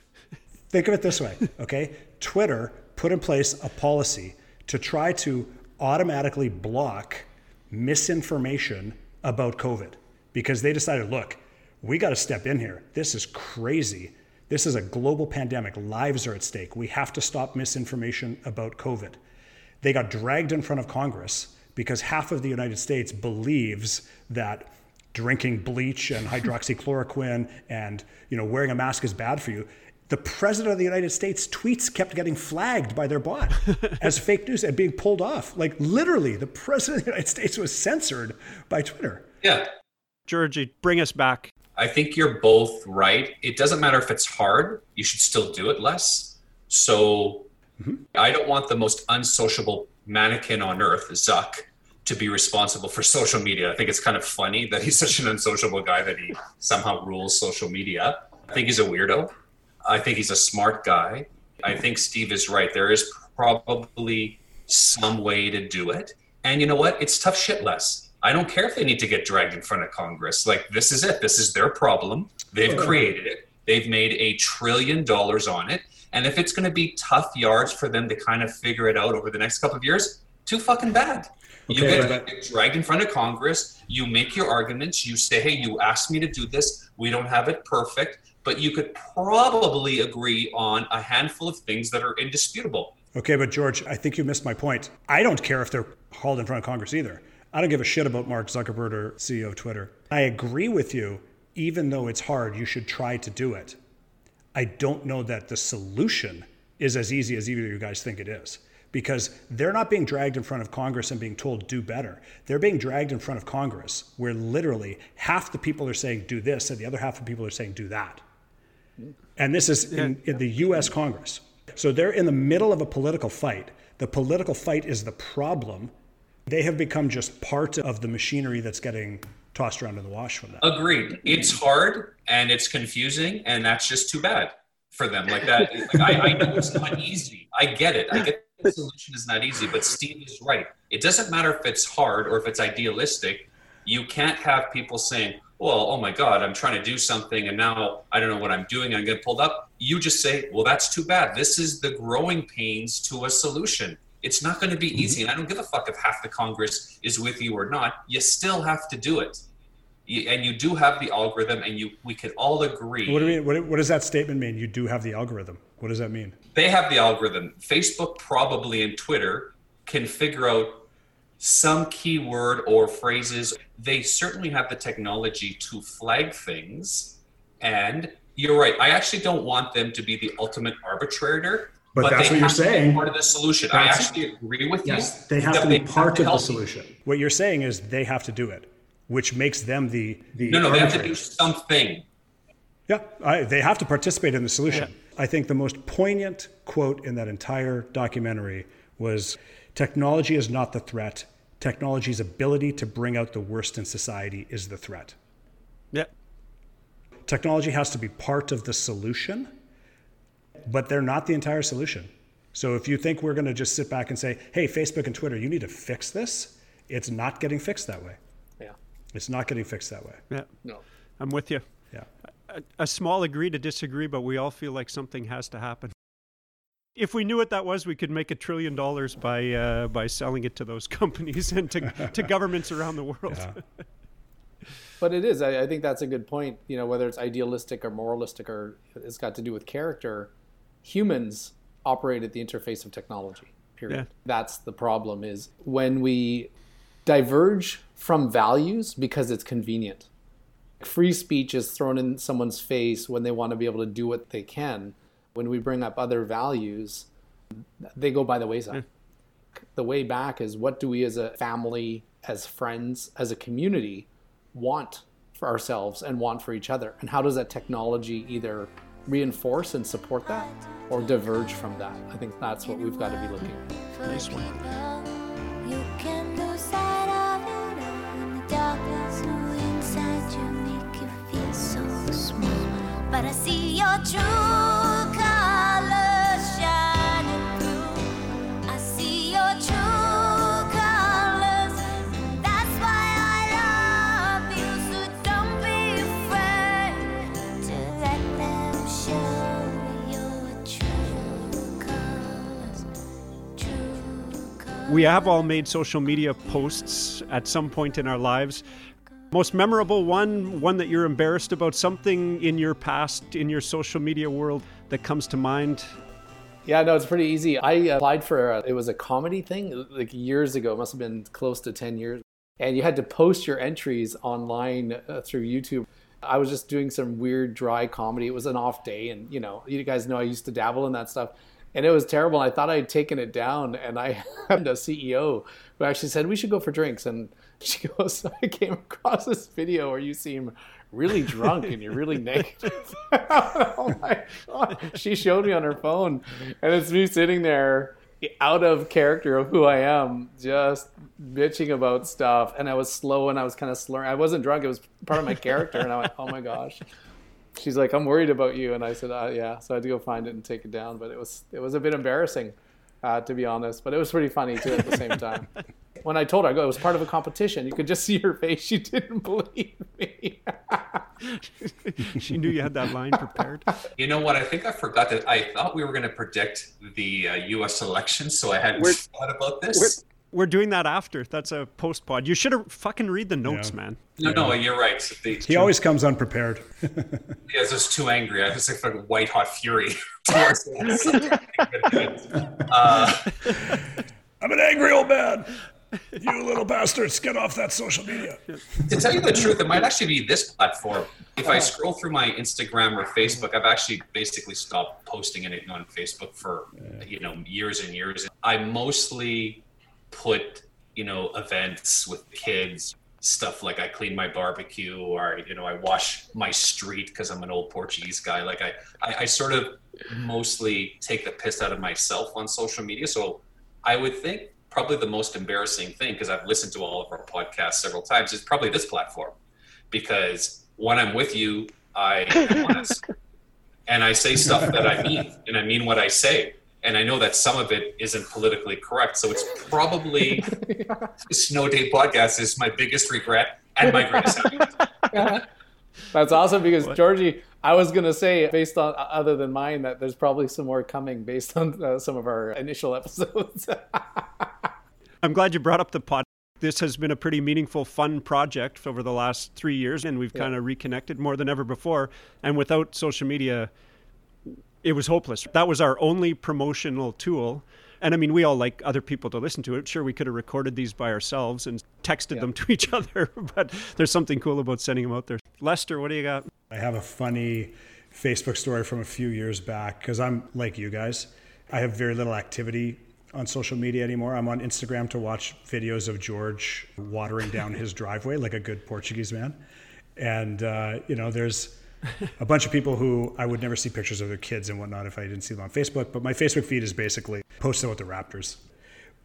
Think of it this way, okay? Twitter put in place a policy to try to automatically block misinformation about COVID because they decided, look, we got to step in here. This is crazy. This is a global pandemic. Lives are at stake. We have to stop misinformation about COVID. They got dragged in front of Congress because half of the United States believes that drinking bleach and hydroxychloroquine and you know wearing a mask is bad for you. The president of the United States tweets kept getting flagged by their bot as fake news and being pulled off. Like literally, the president of the United States was censored by Twitter. Yeah. Georgie, bring us back. I think you're both right. It doesn't matter if it's hard, you should still do it less. So mm-hmm. I don't want the most unsociable mannequin on earth, Zuck, to be responsible for social media. I think it's kind of funny that he's such an unsociable guy that he somehow rules social media. I think he's a weirdo. I think he's a smart guy. I think Steve is right. There is probably some way to do it. And you know what? It's tough shit less. I don't care if they need to get dragged in front of Congress. Like, this is it. This is their problem. They've created it. They've made a trillion dollars on it. And if it's going to be tough yards for them to kind of figure it out over the next couple of years, too fucking bad. You get, but- get dragged in front of Congress. You make your arguments. You say, hey, you asked me to do this. We don't have it perfect. But you could probably agree on a handful of things that are indisputable. Okay, but George, I think you missed my point. I don't care if they're hauled in front of Congress either. I don't give a shit about Mark Zuckerberg or CEO of Twitter. I agree with you, even though it's hard, you should try to do it. I don't know that the solution is as easy as either of you guys think it is. Because they're not being dragged in front of Congress and being told, do better. They're being dragged in front of Congress, where literally half the people are saying, do this, and the other half of people are saying, do that. And this is in, in the US Congress. So they're in the middle of a political fight. The political fight is the problem. They have become just part of the machinery that's getting tossed around in the wash from that. Agreed. It's hard and it's confusing, and that's just too bad for them. Like that. Like I, I know it's not easy. I get it. I get the solution is not easy, but Steve is right. It doesn't matter if it's hard or if it's idealistic. You can't have people saying, "Well, oh my God, I'm trying to do something, and now I don't know what I'm doing. I'm getting pulled up." You just say, "Well, that's too bad. This is the growing pains to a solution." It's not going to be mm-hmm. easy, and I don't give a fuck if half the Congress is with you or not. You still have to do it. You- and you do have the algorithm, and you we could all agree. What do you mean? What, what does that statement mean? You do have the algorithm. What does that mean? They have the algorithm. Facebook probably and Twitter can figure out some keyword or phrases. They certainly have the technology to flag things. And you're right. I actually don't want them to be the ultimate arbitrator. But that's what you're have to be saying. Part of the solution. I actually agree with Yes, you. they have to be part of the help. solution. What you're saying is they have to do it, which makes them the the No, no, they have to do something. Yeah, I, they have to participate in the solution. I think the most poignant quote in that entire documentary was technology is not the threat. Technology's ability to bring out the worst in society is the threat. Yeah. Technology has to be part of the solution, but they're not the entire solution. So if you think we're going to just sit back and say, hey, Facebook and Twitter, you need to fix this, it's not getting fixed that way. Yeah. It's not getting fixed that way. Yeah. No. I'm with you. Yeah. A, a small agree to disagree, but we all feel like something has to happen. If we knew what that was, we could make a trillion dollars by uh, by selling it to those companies and to, to governments around the world. But it is. I, I think that's a good point. You know, whether it's idealistic or moralistic or it's got to do with character. Humans operate at the interface of technology. Period. Yeah. That's the problem. Is when we diverge from values because it's convenient. Free speech is thrown in someone's face when they want to be able to do what they can. When we bring up other values, they go by the wayside. Hmm. The way back is what do we as a family, as friends, as a community want for ourselves and want for each other? And how does that technology either reinforce and support that or diverge from that? I think that's what we've got to be looking at. Nice one. You can lose sight of We have all made social media posts at some point in our lives. Most memorable one, one that you're embarrassed about, something in your past, in your social media world that comes to mind. Yeah, no, it's pretty easy. I applied for a, it was a comedy thing like years ago. It must have been close to 10 years. And you had to post your entries online uh, through YouTube. I was just doing some weird dry comedy. It was an off day and you know, you guys know I used to dabble in that stuff. And it was terrible. I thought I had taken it down and I had a CEO who actually said we should go for drinks and she goes, I came across this video where you seem really drunk and you're really negative. oh my god. She showed me on her phone and it's me sitting there out of character of who I am, just bitching about stuff. And I was slow and I was kind of slurring. I wasn't drunk, it was part of my character. And I went, Oh my gosh. She's like, I'm worried about you. And I said, uh, yeah. So I had to go find it and take it down. But it was it was a bit embarrassing, uh, to be honest. But it was pretty funny too at the same time. When I told her, I go, it was part of a competition. You could just see her face. She didn't believe me. she knew you had that line prepared. You know what? I think I forgot that. I thought we were going to predict the uh, U.S. election, so I hadn't We're- thought about this. We're doing that after. That's a post pod. You should have fucking read the notes, man. No, no, you're right. The, He always comes unprepared. Yeah, I was just too angry. I was like fucking white hot fury towards this. uh, I'm an angry old man. You little bastards, get off that social media. to tell you the truth, it might actually be this platform. If I scroll through my Instagram or Facebook, I've actually basically stopped posting anything on Facebook for you know years and years. I mostly put you know events with kids, stuff like I clean my barbecue or you know I wash my street because I'm an old Portuguese guy. Like I, I, I sort of mostly take the piss out of myself on social media. So I would think probably the most embarrassing thing because I've listened to all of our podcasts several times is probably this platform because when I'm with you, I and I say stuff that I mean and I mean what I say. And I know that some of it isn't politically correct. So it's probably Snow Day podcast is my biggest regret and my greatest happiness. That's awesome because Georgie, I was gonna say, based on other than mine, that there's probably some more coming based on uh, some of our initial episodes. I'm glad you brought up the pod. This has been a pretty meaningful, fun project over the last three years, and we've Yeah. kind of reconnected more than ever before. And without social media, it was hopeless. That was our only promotional tool. And I mean, we all like other people to listen to it. Sure, we could have recorded these by ourselves and texted them to each other, but there's something cool about sending them out there. Lester, what do you got? I have a funny Facebook story from a few years back because I'm like you guys. I have very little activity on social media anymore. I'm on Instagram to watch videos of George watering down his driveway like a good Portuguese man. And, uh, you know, there's a bunch of people who I would never see pictures of their kids and whatnot if I didn't see them on Facebook. But my Facebook feed is basically posted with the Raptors.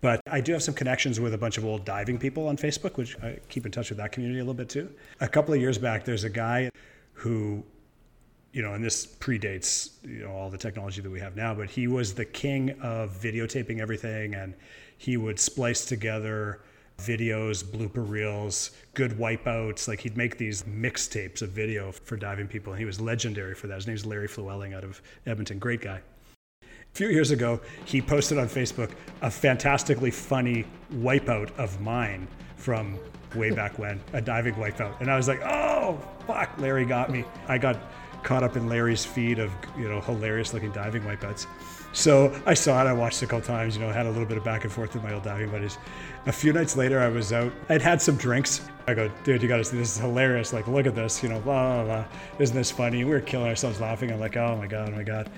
But I do have some connections with a bunch of old diving people on Facebook, which I keep in touch with that community a little bit too. A couple of years back, there's a guy who, you know, and this predates you know all the technology that we have now, but he was the king of videotaping everything, and he would splice together videos, blooper reels, good wipeouts. Like he'd make these mixtapes of video for diving people, and he was legendary for that. His name's Larry Flewelling out of Edmonton. Great guy. A few years ago, he posted on Facebook a fantastically funny wipeout of mine from way back when, a diving wipeout. And I was like, oh, fuck, Larry got me. I got caught up in Larry's feed of you know hilarious looking diving wipeouts. So I saw it. I watched it a couple times. You know, had a little bit of back and forth with my old diving buddies. A few nights later, I was out. I'd had some drinks. I go, dude, you got to see this is hilarious. Like, look at this. You know, blah blah blah. Isn't this funny? We were killing ourselves laughing. I'm like, oh my god, oh my god.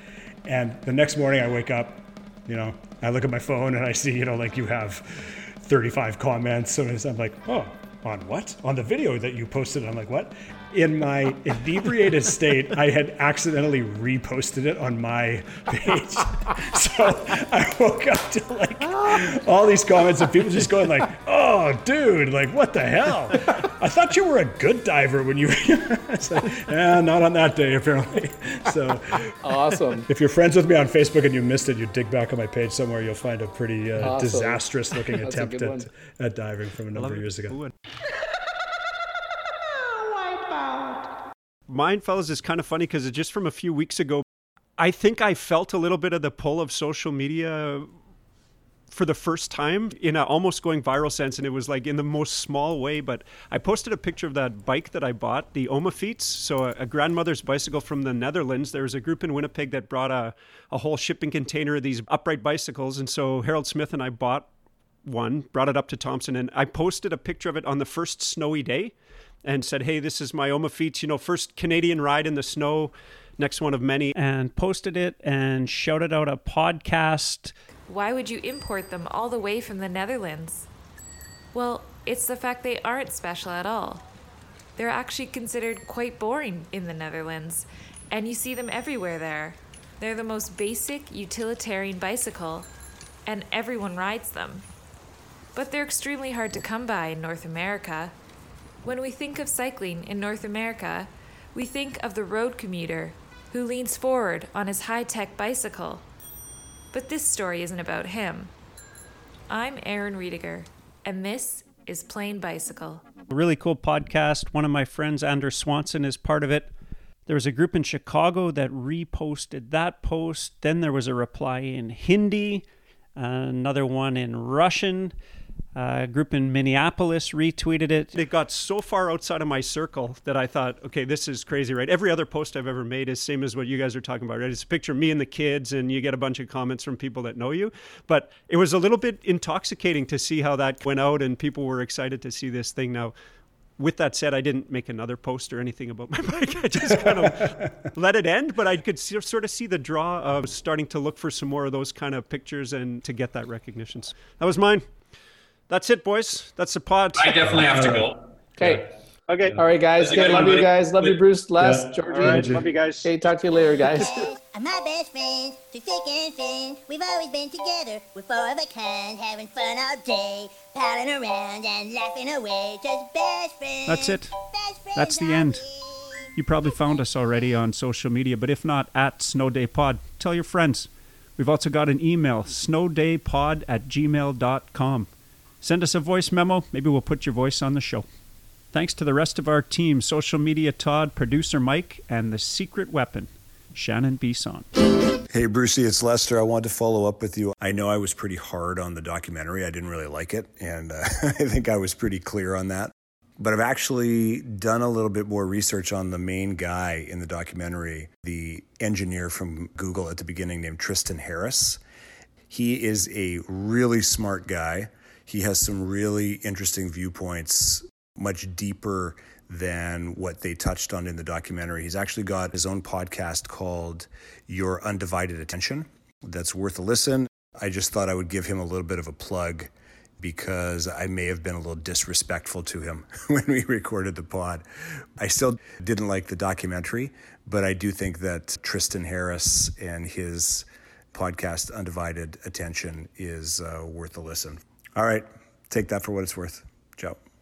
And the next morning, I wake up. You know, I look at my phone and I see, you know, like you have 35 comments. So I'm like, oh, on what? On the video that you posted. I'm like, what? In my inebriated state, I had accidentally reposted it on my page. so I woke up to like all these comments of people just going like, oh, dude, like, what the hell? I thought you were a good diver when you. it's like, yeah, not on that day apparently. So awesome. If you're friends with me on Facebook and you missed it, you dig back on my page somewhere, you'll find a pretty uh, Awesome. disastrous-looking attempt at, at diving from a number of years ago. Mine, fellas, is kind of funny because just from a few weeks ago. I think I felt a little bit of the pull of social media for the first time in a almost going viral sense, and it was like in the most small way. But I posted a picture of that bike that I bought, the Omafiets, so a, a grandmother's bicycle from the Netherlands. There was a group in Winnipeg that brought a, a whole shipping container of these upright bicycles, and so Harold Smith and I bought one, brought it up to Thompson, and I posted a picture of it on the first snowy day and said, Hey, this is my Omafiets, you know, first Canadian ride in the snow, next one of many. And posted it and shouted out a podcast. Why would you import them all the way from the Netherlands? Well, it's the fact they aren't special at all. They're actually considered quite boring in the Netherlands, and you see them everywhere there. They're the most basic utilitarian bicycle, and everyone rides them. But they're extremely hard to come by in North America. When we think of cycling in North America, we think of the road commuter who leans forward on his high tech bicycle. But this story isn't about him. I'm Aaron Riediger, and this is Plain Bicycle. A really cool podcast. One of my friends, Anders Swanson, is part of it. There was a group in Chicago that reposted that post. Then there was a reply in Hindi, another one in Russian. A group in Minneapolis retweeted it. It got so far outside of my circle that I thought, okay, this is crazy, right? Every other post I've ever made is same as what you guys are talking about, right? It's a picture of me and the kids, and you get a bunch of comments from people that know you. But it was a little bit intoxicating to see how that went out, and people were excited to see this thing. Now, with that said, I didn't make another post or anything about my bike. I just kind of let it end, but I could sort of see the draw of starting to look for some more of those kind of pictures and to get that recognition. That was mine. That's it, boys. That's the pod. I definitely have to go. Okay. Okay. All right, guys. Good Okay, love you guys. Love you, Bruce, Les, Yeah. Georgie. All right, love you guys. Okay, talk to you later, guys. Are my best friends, through thick and thin. We've always been together. We're four of a kind, having fun all day, palling around and laughing away. Just best friends. That's it. Friends That's the end. we. You probably found us already on social media, but if not, at Snow Day Pod, tell your friends. We've also got an email, snowdaypod at gmail.com. Send us a voice memo. Maybe we'll put your voice on the show. Thanks to the rest of our team social media Todd, producer Mike, and the secret weapon, Shannon Bisson. Hey, Brucey, it's Lester. I wanted to follow up with you. I know I was pretty hard on the documentary. I didn't really like it, and uh, I think I was pretty clear on that. But I've actually done a little bit more research on the main guy in the documentary, the engineer from Google at the beginning named Tristan Harris. He is a really smart guy. He has some really interesting viewpoints, much deeper than what they touched on in the documentary. He's actually got his own podcast called Your Undivided Attention. That's worth a listen. I just thought I would give him a little bit of a plug because I may have been a little disrespectful to him when we recorded the pod. I still didn't like the documentary, but I do think that Tristan Harris and his podcast Undivided Attention is uh, worth a listen. All right, take that for what it's worth. Ciao.